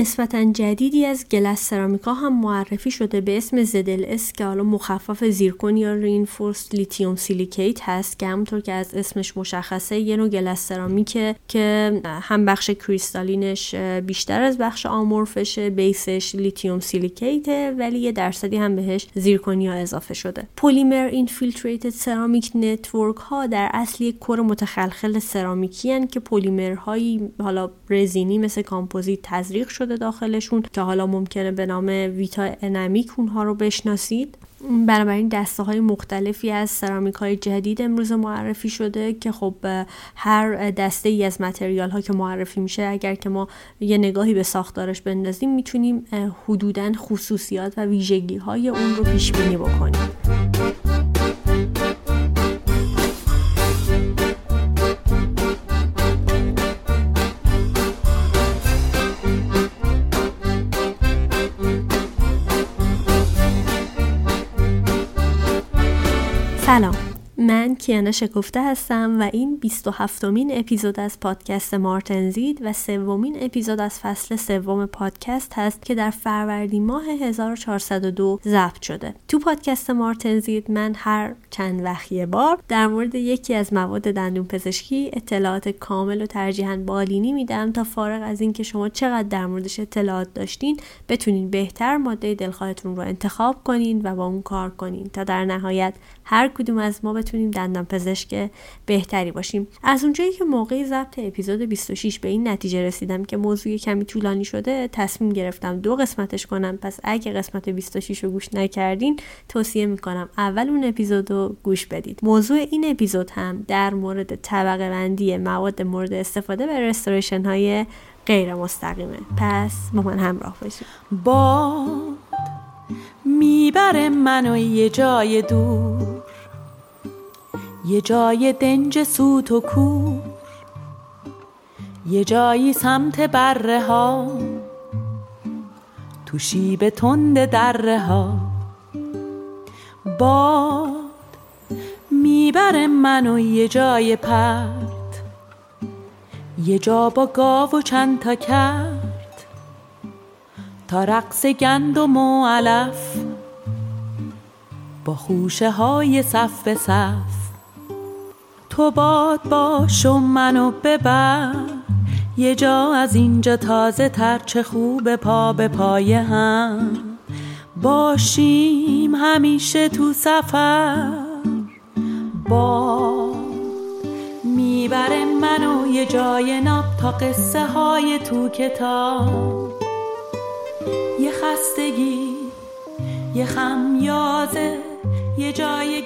نسبتا جدیدی از glass سرامیکا هم معرفی شده به اسم اس که حالا مخفف zirconia reinforced lithium silicate هست که همونطور که از اسمش مشخصه یه نوع glass سرامیکه که هم بخش crystalline ش بیشتر از بخش آمورفشه base ش lithium silicate ه ولی یه درصدی هم بهش زیرکونیا اضافه شده. polymer infiltrated ceramic network ها در اصل یک core متخلخل سرامیکی هن که پلیمرهایی حالا رزینی مثل کامپوزیت تزریق شده داخلشون که حالا ممکنه به نام Vita Enamic اونها رو بشناسید. بنابراین دسته های مختلفی از سرامیک های جدید امروز معرفی شده که خب هر دسته ای از متریال ها که معرفی میشه اگر که ما یه نگاهی به ساختارش بندازیم می‌تونیم حدودا خصوصیات و ویژگی های اون رو پیش بینی بکنیم. سلام. من کیانا شکفته هستم و این 27 مین اپیزود از پادکست مارتنزید و سومین اپیزود از فصل سوم پادکست هست که در فروردین ماه 1402 ضبط شده. تو پادکست مارتنزید من هر چند وقت بار در مورد یکی از مواد دندون پزشکی اطلاعات کامل و ترجیحاً بالینی میدم تا فارغ از اینکه شما چقدر در موردش اطلاعات داشتین بتونین بهتر ماده دلخواهتون رو انتخاب کنین و با اون کار کنین تا در نهایت هر کدوم از ما بتونیم دندان پزشک بهتری باشیم. از اونجایی که موقع ضبط اپیزود 26 به این نتیجه رسیدم که موضوع کمی طولانی شده تصمیم گرفتم دو قسمتش کنم. پس اگه قسمت 26 رو گوش نکردین توصیه می‌کنم اول اون اپیزود رو گوش بدید. موضوع این اپیزود هم در مورد طبقه بندی مواد مورد استفاده به رستوریشن های غیر مستقیمه. پس با من همراه باشید. با می‌بره منو یه جای دور. یه جای دنج سوت و کور یه جایی سمت بره ها. تو شیب تند دره ها. باد می‌بره منو یه جای پرت یه جا با گاو و چند تا کرد تا رقص گندم و علف با خوشه های صف به صف. تو باد باش و منو ببر. یه جا از اینجا تازه تر چه خوب پا به پای هم. باشیم همیشه تو سفر. با می‌بره منو یه جای ناب تا قصه های تو کتاب. یه خستگی یه خمیازه یه جای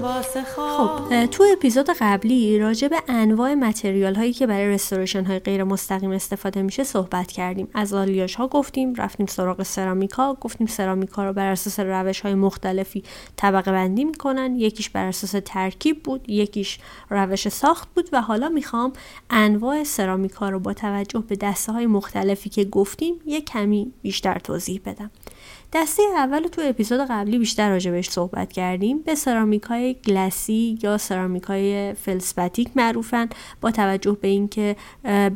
واسه خب تو اپیزود قبلی راجع به انواع متریال هایی که برای رستوریشن های غیر مستقیم استفاده میشه صحبت کردیم. از آلیاژ ها گفتیم رفتیم سراغ سرامیکا گفتیم سرامیکا رو بر اساس روش های مختلفی طبقه بندی می‌کنن. یکیش بر اساس ترکیب بود یکیش روش ساخت بود و حالا می‌خوام انواع سرامیکا رو با توجه به دسته های مختلفی که گفتیم یه کمی بیشتر توضیح بدم. دسته اول تو اپیزود قبلی بیشتر راجبش صحبت کردیم. به سرامیک های گلسی یا سرامیک های فلسپاتیک معروفن. با توجه به اینکه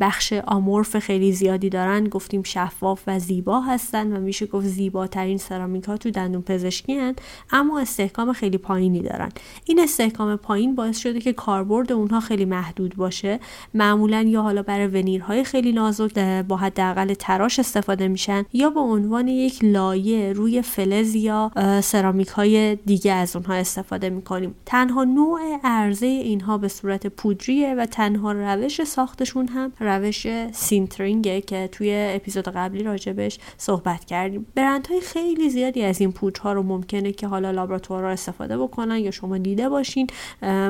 بخش آمورف خیلی زیادی دارن گفتیم شفاف و زیبا هستن و میشه گفت زیباترین سرامیک ها تو دندون پزشکی هن اما استحکام خیلی پایینی دارن. این استحکام پایین باعث شده که کاربرد اونها خیلی محدود باشه. معمولا یا حالا برای ونیرهای خیلی نازک با حداقل تراش استفاده میشن یا به عنوان یک لایه روی فلز یا سرامیک های دیگه از اونها استفاده می‌کنیم. تنها نوع عرضه اینها به صورت پودریه و تنها روش ساختشون هم روش sintering ه که توی اپیزود قبلی راجبش صحبت کردیم. برندهای خیلی زیادی از این پودرها رو ممکنه که حالا لابراتوارها استفاده بکنن یا شما دیده باشین.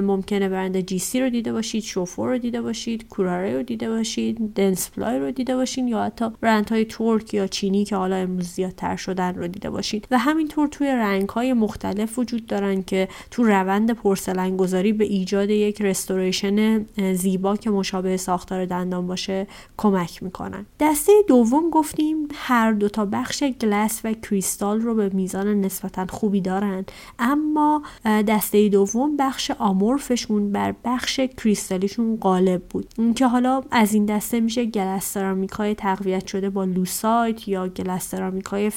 ممکنه برند GC رو دیده باشید Shofu رو دیده باشید Kuraray رو دیده باشید Dentsply رو دیده باشین یا حتی برندهای ترک یا چینی که حالا امروز زیادتر شدن رو دیده باشین و همینطور توی رنگ های مختلف وجود دارن که تو روند پرسلن گذاری به ایجاد یک restoration زیبا که مشابه ساختار دندان باشه کمک می‌کنن. دسته دوم گفتیم هر دو تا بخش glass و کریستال رو به میزان نسبتا خوبی دارن. اما دسته دوم بخش آمورفشون بر بخش کریستالیشون غالب بود. که حالا از این دسته میشه glass سرامیک های تقویت شده با leucite یا glass سرامیک های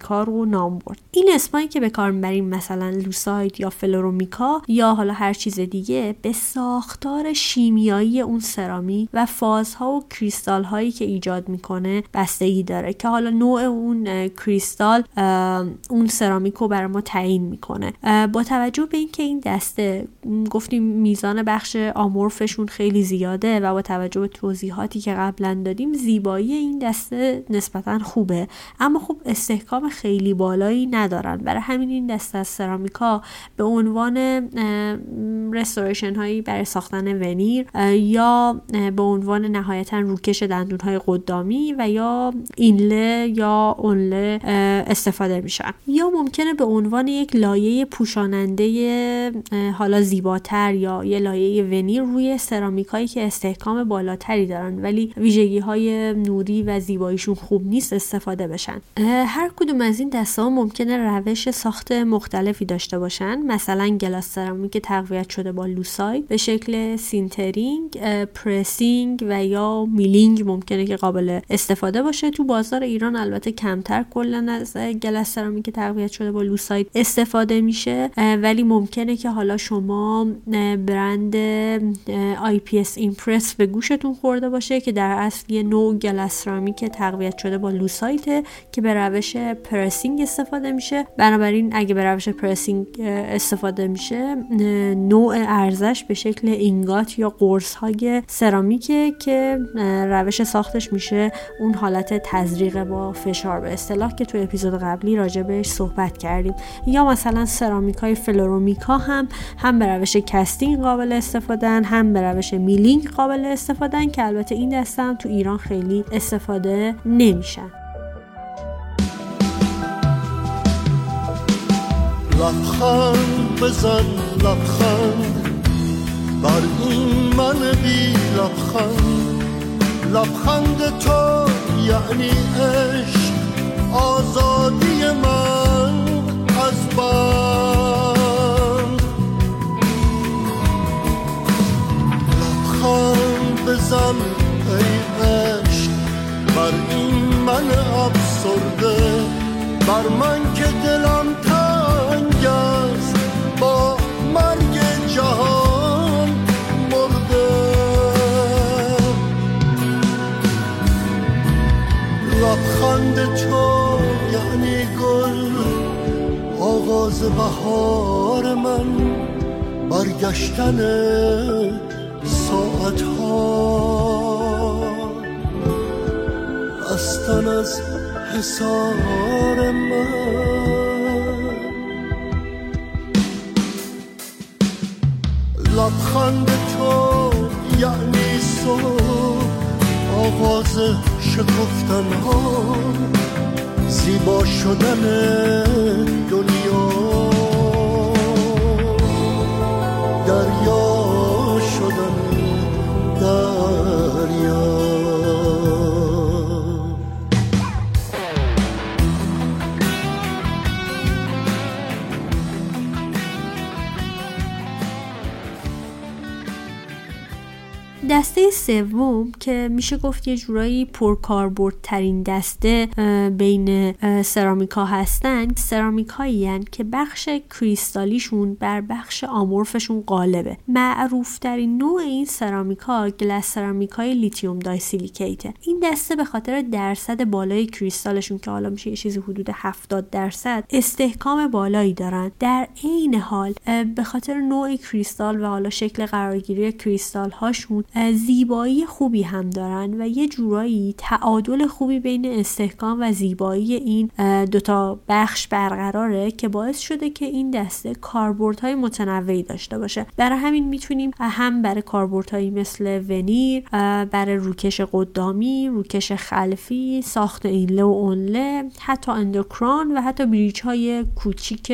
fluoromica رو نام برد. این اسمایی که به کار می‌بریم مثلا leucite یا fluoromica یا حالا هر چیز دیگه به ساختار شیمیایی اون سرامیک و فازها و کریستال هایی که ایجاد می‌کنه بستگی داره که حالا نوع اون کریستال اون سرامیک رو برای ما تعیین می‌کنه. با توجه به اینکه این دسته گفتیم میزان بخش آمورفشون خیلی زیاده و با توجه به توضیحاتی که قبلا دادیم زیبایی این دسته نسبتا خوبه. اما خب استحکام خیلی بالایی ندارن. برای همین این دسته از سرامیکا به عنوان رستوریشن هایی برای ساختن ونیر یا به عنوان نهایتا روکش دندون های قدامی و یا اینله یا اونله استفاده میشن. یا ممکنه به عنوان یک لایه پوشاننده حالا زیباتر یا یه لایه veneer روی سرامیک هایی که استحکام بالاتری دارن ولی ویژگی های نوری و زیباییشون خوب نیست استفاده بشن. هر کدوم از این دسته ها ممکنه روش ساخت مختلفی داشته باشن؟ مثلا glass سرامیک تقویت شده با leucite به شکل sintering pressing و یا milling ممکنه که قابل استفاده باشه. تو بازار ایران البته کمتر کلا از glass سرامیک تقویت شده با leucite استفاده میشه ولی ممکنه که حالا شما برند IPS Empress به گوشتون خورده باشه که در اصل یه نوع glass سرامیک تقویت شده با leucite که به روش pressing استفاده میشه. بنابراین اگه به روش pressing استفاده میشه نوع عرضه‌ش به شکل ingot یا قرص های سرامیکه که روش ساختش میشه. اون حالت تزریق با فشار. به اصطلاح که تو اپیزود قبلی راجع بهش صحبت کردیم. یا مثلا سرامیک های fluoromica هم هم به روش casting قابل استفادهن هم به روش milling قابل استفادهن که البته این دسته هم تو ایران خیلی استفاده نمیشن. لبخند بزن لبخند. بر این من بی لبخند. لبخند تو یعنی عشق آزادی من از بند. لبخند بزن ای عشق بر این من افسرده. بر من که دلم تنگ است با مرگ جهان مرده. لبخند تو یعنی گل آغاز بهار من برگشتن ساعت ها از حسار من. لبخند تو یعنی صبح آغاز شکفتن ها زیبا شدن دنیا. دریا شدن دریا. دسته سوم که میشه گفت یه جورایی پرکاربردترین دسته بین سرامیکا هستن. سرامیک هایی که بخش کریستالیشون بر بخش آمورفشون غالبه. معروف ترین نوع این سرامیک ها گلس سرامیک های لیتیوم دایسیلیکیته. این دسته به خاطر درصد بالای کریستالشون که حالا میشه یه چیزی حدود 70 درصد استحکام بالایی دارن. در عین حال به خاطر نوع کریستال و حالا شکل قرارگیری کریستال هاشون زیبایی خوبی هم دارن و یه جورایی تعادل خوبی بین استحکام و زیبایی این دوتا بخش برقراره که باعث شده که این دسته کاربردهای متنوعی داشته باشه. برای همین می‌تونیم هم برای کاربردهایی مثل ونیر برای روکش قدامی روکش خلفی ساخت اینله و اونله حتی اندوکران و حتی بریج های کوچیک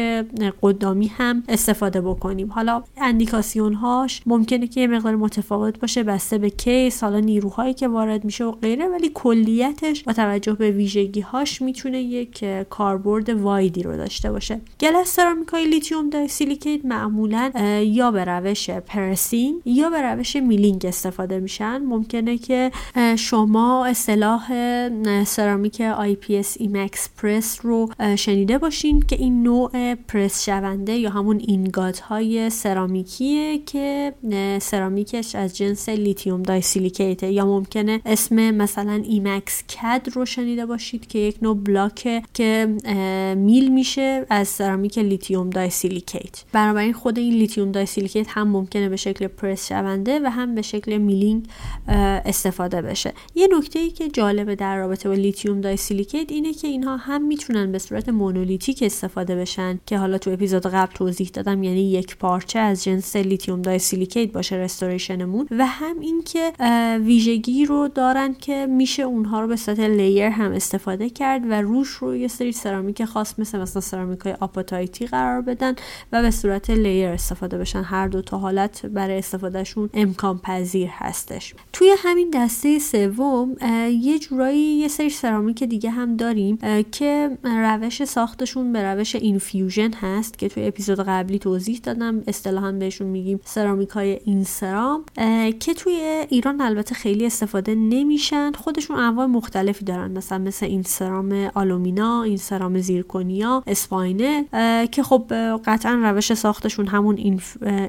قدامی هم استفاده بکنیم. حالا اندیکاسیون هاش ممکنه که یه مقدار متفاوت باشه بسته به case حالا نیروهایی که وارد میشه و غیره ولی کلیتش با توجه به ویژگی هاش می‌تونه یک کاربرد wide ی رو داشته باشه. glass سرامیکای lithium silicate معمولا یا به روش pressing یا به روش milling استفاده میشن. ممکنه که شما اصطلاح سرامیک IPS e.max Press رو شنیده باشین که این نوع پرس شونده یا همون ingot های سرامیکیه که سرامیکش از جنس lithium disilicate ه. یا ممکنه اسم مثلا e.max CAD رو شنیده باشید که یک نوع block که mill میشه از سرامیک lithium disilicate. بنابراین خود این lithium disilicate هم ممکنه به شکل پرس شونده و هم به شکل milling استفاده بشه. یه نکته ای که جالبه در رابطه با lithium disilicate اینه که اینها هم می‌تونن به صورت monolithic استفاده بشن. که حالا تو اپیزود قبل توضیح دادم یعنی یک پارچه از جنس lithium disilicate باشه restoration مون. و هم اینکه ویژگی رو دارن که میشه اونها رو به صورت layer هم استفاده کرد و روش رو یه سری سرامیک خاص مثل مثلا سرامیک های apatite ی قرار بدن و به صورت layer استفاده بشن. هر دو تا حالت برای استفادهشون امکان پذیر هستش. توی همین دسته سوم یه جورایی یه سری سرامیک دیگه هم داریم که روش ساختشون به روش infusion هست که توی اپیزود قبلی توضیح دادم. اصطلاحا بهشون میگیم سرامیک های In-Ceram که توی ایران البته خیلی استفاده نمیشن. خودشون انواع مختلفی دارن. مثلا مثل این سرام آلومینا این سرام زیرکونیا اسپاینه که خب قطعا روش ساختشون همون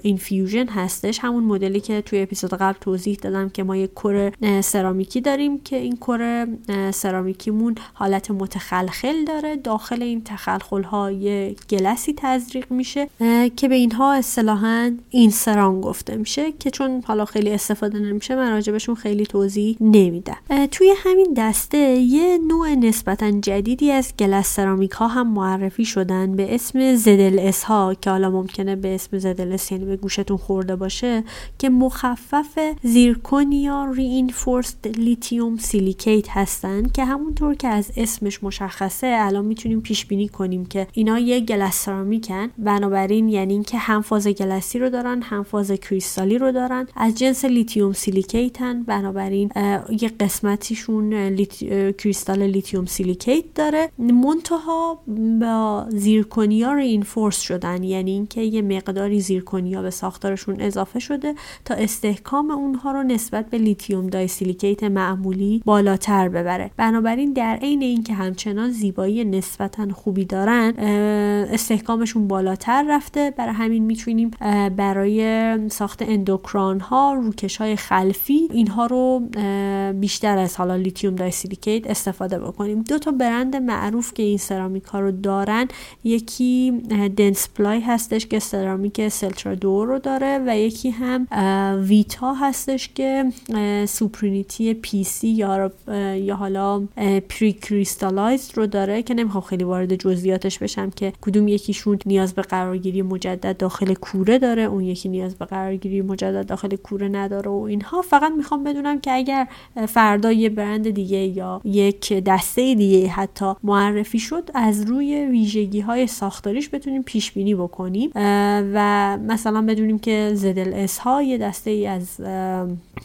اینفیوژن هستش. همون مدلی که توی اپیزود قبل توضیح دادم که ما یک کره سرامیکی داریم که این کره سرامیکیمون حالت متخلخل داره. داخل این تخلخل های گلسی تزریق میشه که به اینها اصطلاحا In-Ceram گفته میشه که چون حالا خیلی استفاده نمیشه من راجبشون خیلی توضیح نمیدم. توی همین دسته یه نوع نسبتا جدیدی از glass ceramic ها هم معرفی شدن به اسم ZLS ها که حالا ممکنه به اسم ZLS یعنی به گوشتون خورده باشه که مخفف zirconia reinforced lithium silicate هستن که همونطور که از اسمش مشخصه الان می‌تونیم پیش بینی کنیم که اینا یه glass ceramic ن بنابراین یعنی اینکه هم فاز glass ی رو دارن هم فاز کریستالی رو دارن. از جنس lithium silicate ن بنابراین یه قسمتیشون کریستال lithium silicate داره. منتها با زیرکونیا reinforce شدن یعنی اینکه یه مقداری زیرکونیا به ساختارشون اضافه شده تا استحکام اونها رو نسبت به lithium disilicate معمولی بالاتر ببره. بنابراین در عین اینکه همچنان زیبایی نسبتا خوبی دارن استحکامشون بالاتر رفته. برای همین می‌تونیم برای ساخت endocrown ها روکش های خلفی اینها رو بیشتر از حالا lithium disilicate استفاده بکنیم. دو تا برند معروف که این سرامیک ها رو دارن یکی Dentsply هستش که سرامیک Celtra Duo رو داره و یکی هم Vita هستش که Suprinity PC یا یا حالا pre-crystallized رو داره که نمی‌خوام خیلی وارد جزئیاتش بشم که کدوم یکیشون نیاز به قرارگیری مجدد داخل کوره داره اون یکی نیاز به قرارگیری مجدد داخل کوره نداره و اینها فقط می‌خوام بدونیم که اگر فردا یه برند دیگه یا یک دسته دیگه حتی معرفی شد از روی ویژگی های ساختاریش بتونیم پیش بینی بکنیم و مثلا بدونیم که ZLS ها یه دسته ای از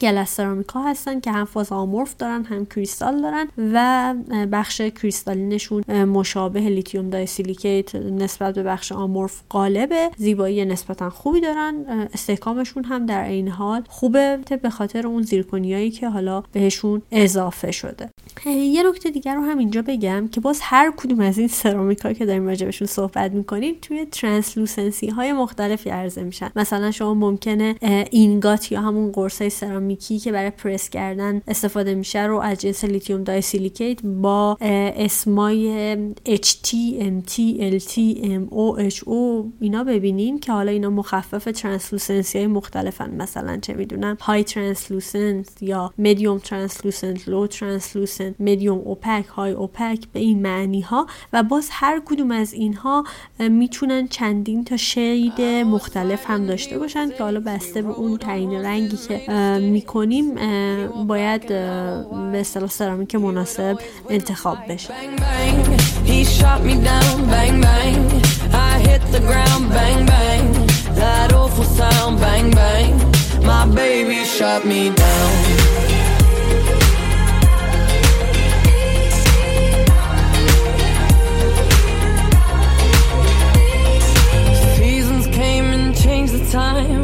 glass ceramic ا هستن که هم فاز آمورف دارن هم کریستال دارن و بخش crystalline شون مشابه lithium disilicate نسبت به بخش آمورف غالبه زیبایی نسبتا خوبی دارن. استحکامشون هم در عین حال خوبه. به خاطر اون زیرکونیایی که حالا بهشون اضافه شده. یه نکته دیگر رو هم اینجا بگم که باز هر کدوم از این سرامیک که داریم راجبشون صحبت می‌کنیم توی translucency های مختلفی عرضه میشن. مثلا شما ممکنه ingot یا همون قرصای سرامیکی که برای پرس کردن استفاده میشه رو از جنس lithium disilicate با اسمای HT, MT, LT, MO, HO اینا ببینیم که حالا اینا مخفف translucency های مختلفن. مثلا چه می‌دونم high translucent یا medium translucent low ترانسلوسنت مدیوم اوپک های اوپک به این معنی ها و باز هر کدوم از اینها می‌تونن چندین تا شید مختلف هم داشته باشن که حالا بسته به اون تعیین رنگی که می‌کنیم باید به اصطلاح سرامیک مناسب انتخاب بشه. My baby shot me down.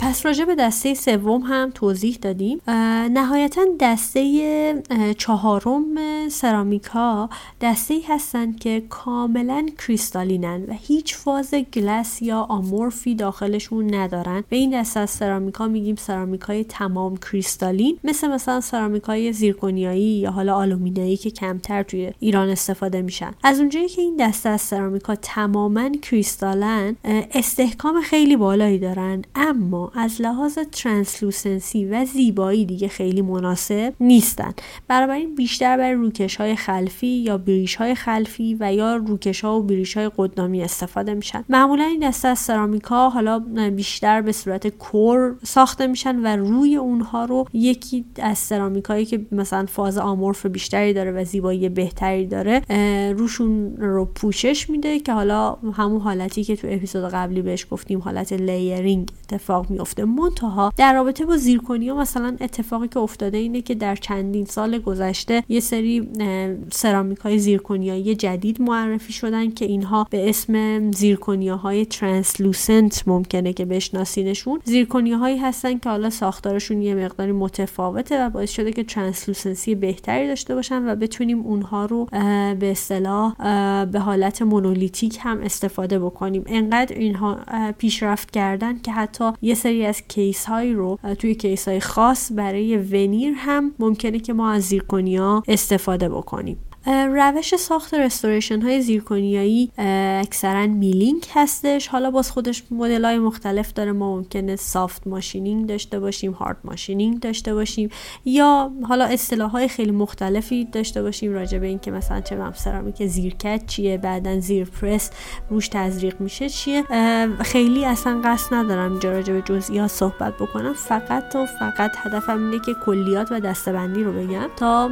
پس راجع به دسته سوم هم توضیح دادیم. نهایتا دسته چهارم سرامیک ها دسته ای هستند که کاملا کریستالینن و هیچ فاز گلس یا آمورفی داخلشون ندارن. به این دسته از سرامیک ها میگیم سرامیک های تمام کریستالین. مثل مثلا سرامیک های زیرکونیایی یا حالا آلومینیایی که کمتر توی ایران استفاده میشن. از اونجایی که این دسته از سرامیک ها تماما کریستالن استحکام خیلی بالایی دارن. اما از لحاظ ترانسلوسنسی و زیبایی دیگه خیلی مناسب نیستن. بنابراین بیشتر برای روکش های خلفی یا بریش های خلفی و یا روکش ها و بریش های قدامی استفاده میشن. معمولا این دسته از سرامیکا حالا بیشتر به صورت کور ساخته میشن و روی اونها رو یکی از سرامیکایی که مثلا فاز آمورف بیشتری داره و زیبایی بهتری داره روشون رو پوشش میده که حالا همون حالتی که تو اپیزود قبلی بهش گفتیم حالت layering. اتفاق میفته منتها در رابطه با زیرکونیا مثلا اتفاقی که افتاده اینه که در چندین سال گذشته یه سری سرامیک های زیرکونیایی جدید معرفی شدن که اینها به اسم زیرکونیاهای translucent ممکنه که بشناسینشون. زیرکونیاهایی هستن که حالا ساختارشون یه مقداری متفاوته و باعث شده که translucency بهتری داشته باشن و بتونیم اونها رو به اصطلاح به حالت monolithic هم استفاده بکنیم. انقدر اینها پیشرفت کردن که حتی یه سری از case هایی رو توی case های خاص برای veneer هم ممکنه که ما از زیرکونیا استفاده بکنیم. روش ساخت restoration های زیرکونیایی اکثرا milling هستش. حالا باز خودش مدل های مختلف داره. ما ممکنه soft machining داشته باشیم hard machining داشته باشیم یا حالا اصطلاح های خیلی مختلفی داشته باشیم راجع به اینکه مثلا چه سرامیک زیرکت چیه بعدا زیر پرس روش تزریق میشه چیه. خیلی اصلا قصد ندارم اینجا راجع به جزئیات صحبت بکنم. فقط و فقط هدفم اینه که کلیات و دستبندی رو بگم تا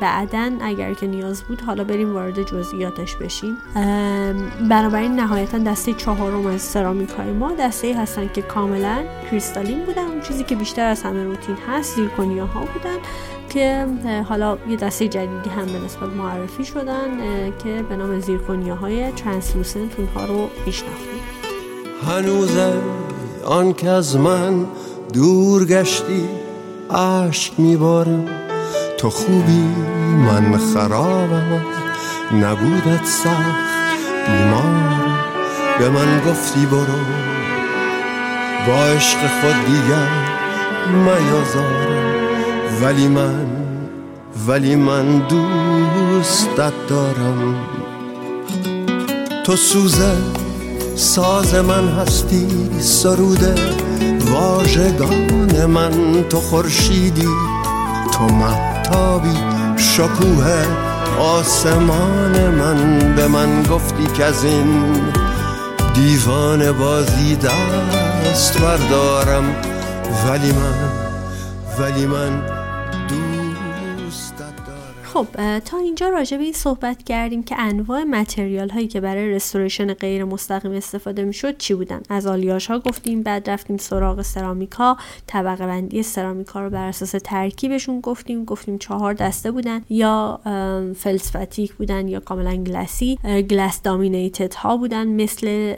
بعدا اگر که نیاز بود حالا بریم وارد جزئیاتش بشیم. بنابراین نهایتا دسته چهارم از سرامیک های ما دسته هستن که کاملا کریستالین بودن. اون چیزی که بیشتر از همه روتین هست زیرکونیا ها بودن که حالا یه دسته جدیدی هم به نسبت معرفی شدن که به نام زیرکونیا های ترانسلوسنت اونها رو میشناختیم. هنوزم آن که از من دور گشتی عشق میبارم. تو خوبی؟ من خرابم. نبودت سخت. بیمار. به من گفتی برو. با عشق خود دیگر میازارم. ولی من ولی من دوستت دارم. تو سوزه ساز من هستی سروده واژگان من تو خورشیدی. تو محتابی شکوه آسمان من به من گفتی که از این دیوان بازی دست بردارم. ولی من ولی من خب تا اینجا راجع به این صحبت کردیم که انواع متریال هایی که برای رستوریشن غیر مستقیم استفاده می‌شد چی بودن؟ از آلیاژ ها گفتیم بعد رفتیم سراغ سرامیکا طبقه بندی سرامیکا رو بر اساس ترکیبشون گفتیم گفتیم چهار دسته بودن یا feldspathic بودن یا کاملا glass ی glass dominated ها بودن مثل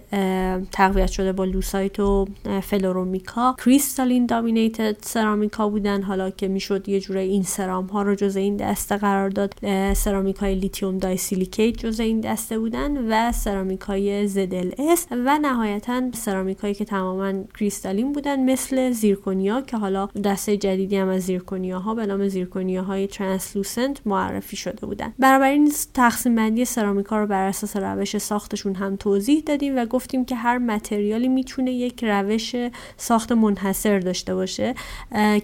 تقویت شده با leucite و fluoromica. crystalline dominated ceramic ا بودن حالا که می‌شد یه جوری In-Ceram ها رو جز این دسته قرار داد سرامیک های lithium disilicate جز این دسته بودن و سرامیک های ZLS و نهایتا سرامیک هایی که تماما crystalline بودن مثل زیرکونیا که حالا دسته جدیدی هم از زیرکونیا ها به نام زیرکونیا های translucent معرفی شده بودن. این تقسیم بندی سرامیک ها رو بر اساس روش ساختشون هم توضیح دادیم و گفتیم که هر material ی می‌تونه یک روش ساخت منحصر داشته باشه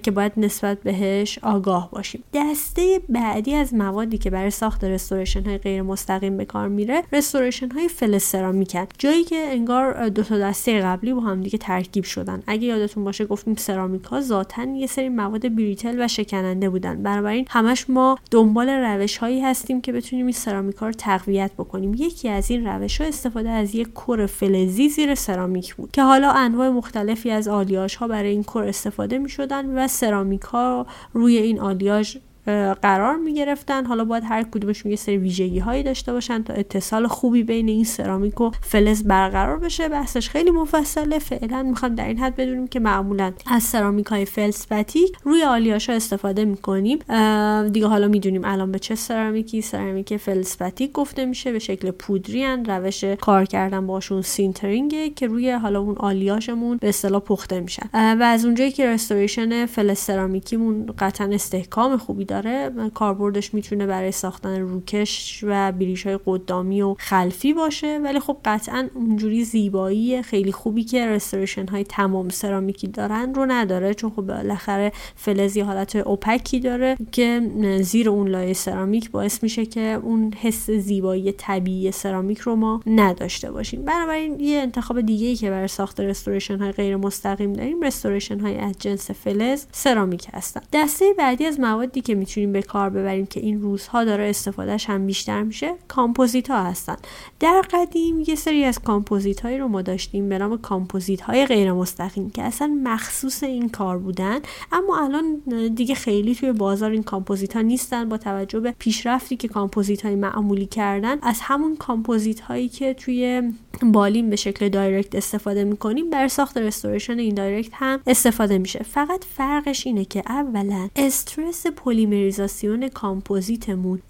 که باید نسبت بهش آگاه باشیم. دسته بعدی از موادی که برای ساخت restoration های غیر مستقیم به کار میره restoration های فلز سرامیکن جایی که انگار دو تا دسته قبلی با هم دیگه ترکیب شدن. اگه یادتون باشه گفتیم سرامیک ها ذاتا یه سری مواد brittle و شکننده بودن. بنابراین همش ما دنبال روش هایی هستیم که بتونیم این سرامیک ها رو تقویت بکنیم. یکی از این روش ها استفاده از یک core فلزی زیر سرامیک بود که حالا انواع مختلفی از آلیاژ ها برای این core استفاده می شدن و سرامیک ها روی این آلیاژ قرار می گرفتن حالا باید هر کدومشون یه سری ویژگی هایی داشته باشن تا اتصال خوبی بین این سرامیک و فلز برقرار بشه. بحثش خیلی مفصله. فعلا می‌خوام در این حد بدونیم که معمولا از سرامیک های feldspathic روی آلیاژا استفاده می‌کنیم. دیگه حالا می‌دونیم الان به چه سرامیکی سرامیک feldspathic گفته میشه به شکل پودری هن. روش کار کردن باشون sintering ه که روی حالا اون آلیاشمون به اصطلاح پخته میشن. و از اونجایی که restoration فلز سرامیکیمون قطعا استحکام خوبی داره کاربردش می‌تونه برای ساختن روکش و bridge های قدامی و خلفی باشه. ولی خب قطعا اونجوری زیبایی خیلی خوبی که restoration های تمام سرامیکی دارن رو نداره. چون خب بالاخره فلزی حالت opaque ی داره که زیر اون لایه سرامیک باعث میشه که اون حس زیبایی طبیعی سرامیک رو ما نداشته باشیم. بنابراین یه انتخاب دیگه ای که برای ساخت restoration های غیر مستقیم داریم restoration های از جنس فلز سرامیک هستن. دسته بعدی از موادی که می‌تونیم به کار ببریم که این روزها داره استفادهش هم بیشتر میشه کامپوزیت ها هستن. در قدیم یه سری از کامپوزیت هایی رو ما داشتیم به نام کامپوزیت های غیر مستقیم که اصلا مخصوص این کار بودن. اما الان دیگه خیلی توی بازار این کامپوزیت ها نیستن. با توجه به پیشرفتی که کامپوزیت های معمولی کردن از همون کامپوزیت هایی که توی بالین به شکل direct استفاده می‌کنیم برای ساخت restoration indirect هم استفاده میشه. فقط فرقش اینه که اولا استرس پلیمریزاسیون کامپوزیتمون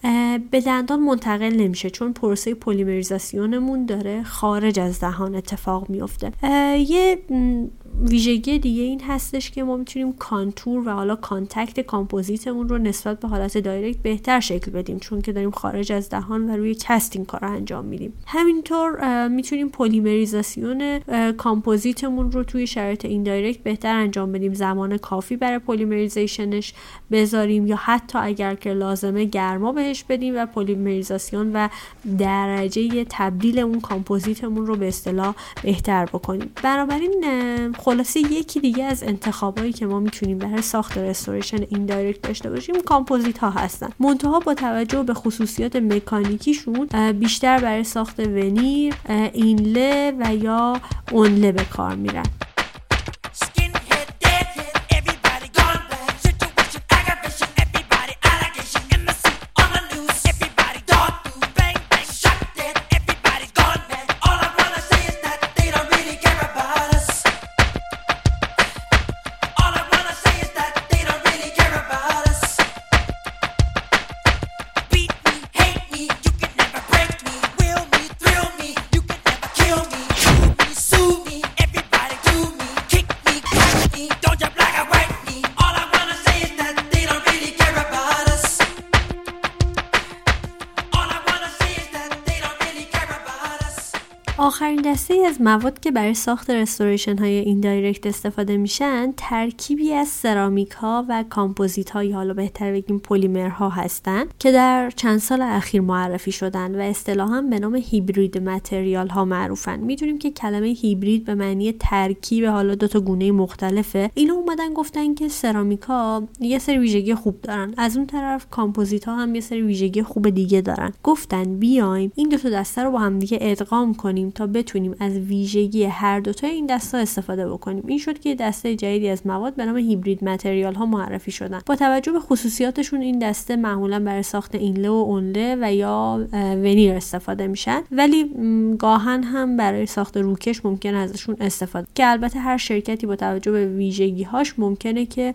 به دندان منتقل نمیشه چون پروسه پلیمریزاسیونمون داره خارج از دهان اتفاق میفته. یه ویژگی دیگه این هستش که ما می‌تونیم contour و حالا contact کامپوزیتمون رو نسبت به حالت direct بهتر شکل بدیم چون که داریم خارج از دهان و روی cast این کار انجام میدیم. همینطور می‌تونیم پلیمریزاسیون کامپوزیتمون رو توی شرایط indirect بهتر انجام بدیم. زمان کافی برای polymerization ش بذاریم یا حتی اگر که لازمه گرما بهش بدیم و پلیمریزاسیون و درجه تبدیل اون کامپوزیتمون رو به اصطلاح بهتر بکنیم. بنابراین خلاصه یکی دیگه از انتخابایی که ما می‌تونیم برای ساخت restoration indirect داشته باشیم کامپوزیت ها هستن. منتها با توجه به خصوصیات مکانیکیشون بیشتر برای ساخت veneer inlay و یا onlay به کار میرن. مواد که برای ساخت restoration های indirect استفاده میشن ترکیبی از سرامیک ها و کامپوزیت های حالا بهتر بگیم پلیمر ها هستند که در چند سال اخیر معرفی شدن و اصطلاحا به نام hybrid material ها معروفن. می‌دونیم که کلمه هیبرید به معنی ترکیب حالا دو تا گونه مختلفه. اینا اومدن گفتن که سرامیکا یه سری ویژگی خوب دارن. از اون طرف کامپوزیت ها هم یه سری ویژگی خوب دیگه دارن. گفتن بیایم این دو تا دسته رو با هم دیگه ادغام کنیم تا بتونیم از ویژگی هر دوتا این دسته استفاده بکنیم. این شد که دسته جدیدی از مواد به نام hybrid material ها معرفی شدن. با توجه به خصوصیاتشون این دسته معمولا برای ساخت inlay و onlay و یا veneer استفاده میشن. ولی گاهاً هم برای ساخت روکش ممکن ازشون استفاده. که البته هر شرکتی با توجه به ویژگی هاش ممکنه که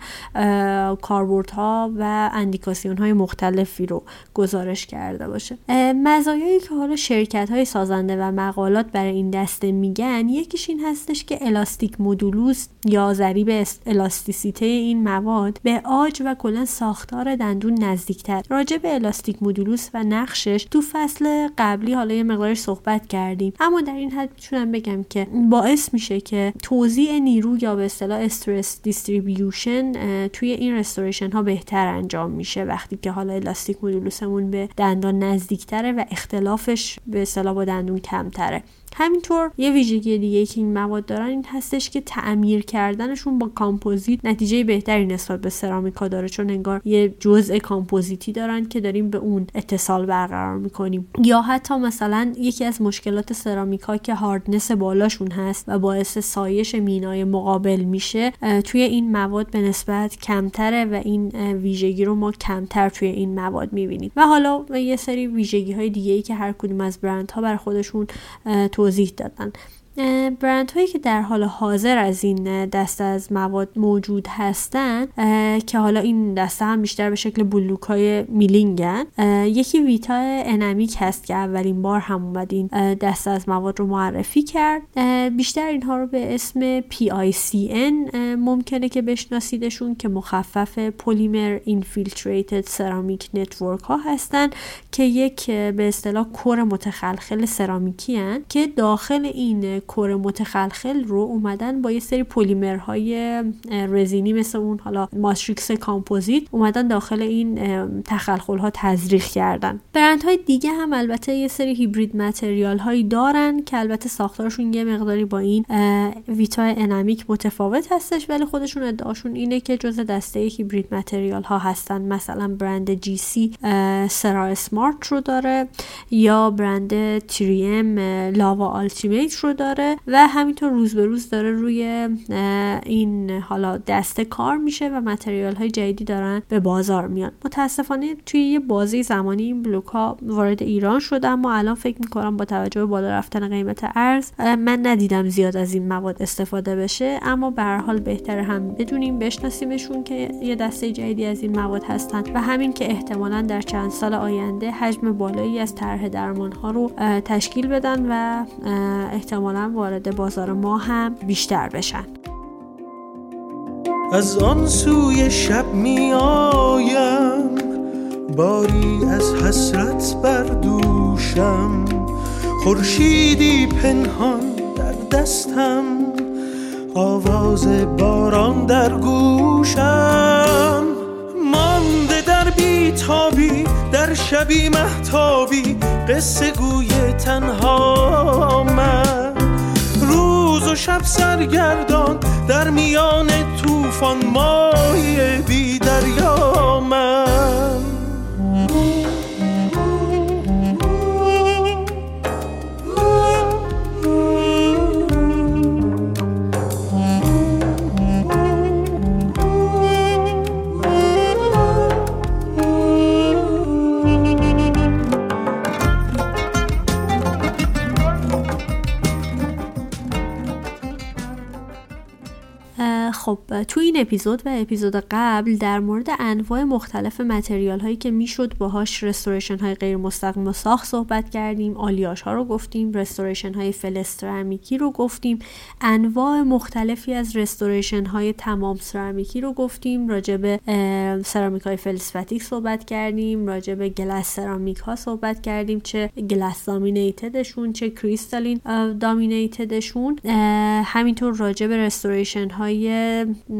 کاربردها و اندیکاسیون های مختلفی رو گزارش کرده باشه. مزایایی که حالا شرکت های سازنده و مقالات برای این دسته میگن یکیش این هستش که elastic modulus یا ضریب الاستیسیته این مواد به عاج و کلا ساختار دندون نزدیکتر. راجع به elastic modulus و نقشش تو فصل قبلی حالا یه مقدارش صحبت کردیم. اما در این حد می‌تونم بگم که باعث میشه که توزیع نیرو یا به اصطلاح stress distribution توی این restoration ها بهتر انجام میشه. وقتی که حالا elastic modulus مون به دندان نزدیکتره و اختلافش به اصطلاح با دندون کمتره. همینطور یه ویژگی دیگه که این مواد دارن این هستش که تعمیر کردنشون با کامپوزیت نتیجه بهتری نسبت به سرامیکا داره چون انگار یه جزء کامپوزیتی دارن که داریم به اون اتصال برقرار می‌کنیم. یا حتی مثلا یکی از مشکلات سرامیکا که hardness بالاشون هست و باعث سایش مینای مقابل میشه توی این مواد به نسبت کمتره و این ویژگی رو ما کمتر توی این مواد می‌بینیم. و حالا یه سری ویژگی های دیگه ای که هر کدوم از برندها بر خودشون توضیح دادن برند هایی که در حال حاضر از این دسته از مواد موجود هستند که حالا این دسته هم بیشتر به شکل بلوک های milling ان یکی Vita Enamic هست که اولین بار هم اومد این دسته از مواد رو معرفی کرد. بیشتر اینها رو به اسم PICN ممکنه که بشناسیدشون که مخفف polymer infiltrated ceramic network ها هستن که یک به اصطلاح core متخلخل سرامیکی هن که داخل این core متخلخل رو اومدن با یه سری پلیمرهای رزینی مثل اون حالا matrix کامپوزیت اومدن داخل این تخلخل ها تزریق کردن. برندهای دیگه هم البته یه سری hybrid material هایی دارن که البته ساختارشون یه مقداری با این ویتا انامیک متفاوت هستش ولی خودشون ادعاشون اینه که جز دسته هیبرید متریال ها هستن. مثلا برند جی سی سرا اسمارت رو داره یا برند تریم لاوا آلتیمیت رو داره. و همینطور روز به روز داره روی این حالا دسته کار میشه و متریال های جدیدی دارن به بازار میان. متاسفانه توی یه بازی زمانی این بلوک ها وارد ایران شده اما الان فکر می‌کنم با توجه به بالا رفتن قیمت ارز من ندیدم زیاد از این مواد استفاده بشه. اما به هر حال بهتر هم بدونیم بشناسیمشون که یه دسته جدیدی از این مواد هستن و همین که احتمالا در چند سال آینده حجم بالایی از طرح درمان ها رو تشکیل بدن و احتمالا وارد بازار ما هم بیشتر بشن. از آن سوی شب می آیم باری از حسرت بر دوشم. خورشیدی پنهان در دستم. آواز باران در گوشم. مانده در بیتابی در شبی محتابی قصه گوی تنها سرگردان در میان خب تو این اپیزود و اپیزود قبل در مورد انواع مختلف متریال هایی که می‌شد باهاش رستوریشن های غیر مستقیم و ساخت صحبت کردیم آلیاش ها رو گفتیم رستوریشن های فلسترامیکی رو گفتیم انواع مختلفی از رستوریشن های تمام سرامیکی رو گفتیم راجع به سرامیک های فلسفتیک صحبت کردیم راجع به گلس سرامیک ها صحبت کردیم چه گلس دامینیتدشون چه کریستالین dominated شون همینطور راجع به restoration های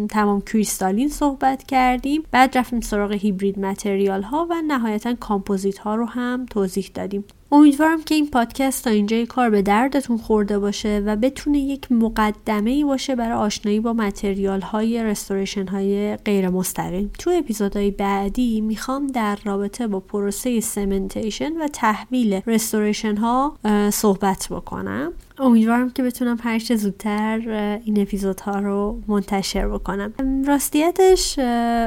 تمام crystalline صحبت کردیم. بعد رفتیم سراغ hybrid material ها و نهایتا کامپوزیت ها رو هم توضیح دادیم. امیدوارم که این پادکست تا اینجای کار به دردتون خورده باشه و بتونه یک مقدمه ای باشه برای آشنایی با material های restoration های غیر مستقیم تو اپیزودهای بعدی می‌خوام در رابطه با پروسه cementation و تحویل restoration ها صحبت بکنم. امیدوارم که بتونم هر چه زودتر این اپیزودها رو منتشر بکنم. راستیتش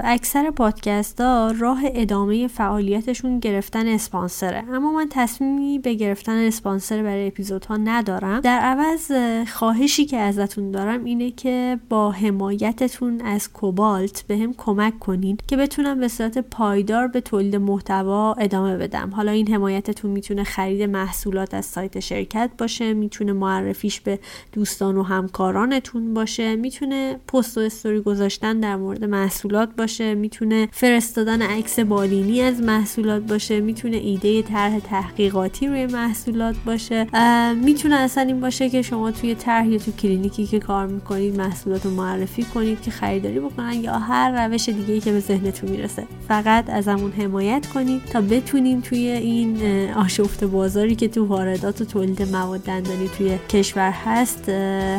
اکثر پادکست ها راه ادامه فعالیتشون گرفتن اسپانسره. اما من تصمیمی به گرفتن اسپانسر برای اپیزودها ندارم. در عوض خواهشی که ازتون دارم اینه که با حمایتتون از کوبالت به هم کمک کنین که بتونم به صورت پایدار به تولید محتوا ادامه بدم. حالا این حمایتتون می‌تونه خرید محصولات از سایت شرکت باشه می‌تونه معرفیش به دوستان و همکارانتون باشه. می‌تونه پست و استوری گذاشتن در مورد محصولات باشه. می‌تونه فرستادن عکس بالینی از محصولات باشه. می‌تونه ایده طرح تحقیقاتی روی محصولات باشه. می‌تونه اصلا این باشه که شما توی طرح یا تو کلینیکی که کار می‌کنید محصولات رو معرفی کنید که خریداری بکنن یا هر روش دیگه که به ذهنتون می‌رسه. فقط ازمون حمایت کنید تا بتونیم توی این آشفت بازاری که تو واردات و تولید مواد دندانی توی کشور هست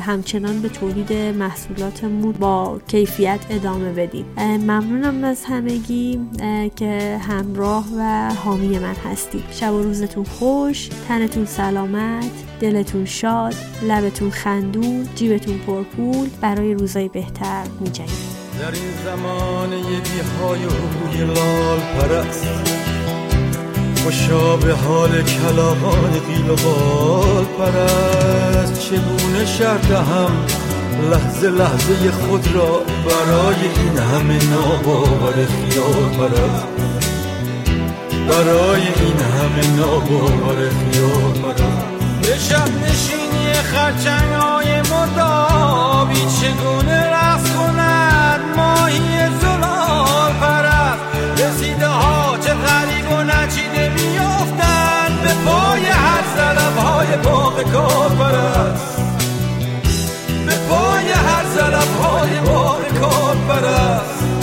همچنان به تولید محصولاتمون با کیفیت ادامه بدیم. ممنونم از همگی که همراه و حامی من هستید. شب و روزتون خوش تنتون سلامت دلتون شاد لبتون خندون جیبتون پرپول برای روزای بهتر میجنگید. در این زمان یکی های و لال پرست. خوشا به حال کلاغان قیل و بال پرست چگونه شرط هم لحظه لحظه خود را برای این همه ناباور خیال پرست برای این همه ناباور خیال پرست به شب نشینی خرچنگ های مردابی چگونه رفت کند ماهی های باغ کار پرست به پای هر زلب های باغ کار پرست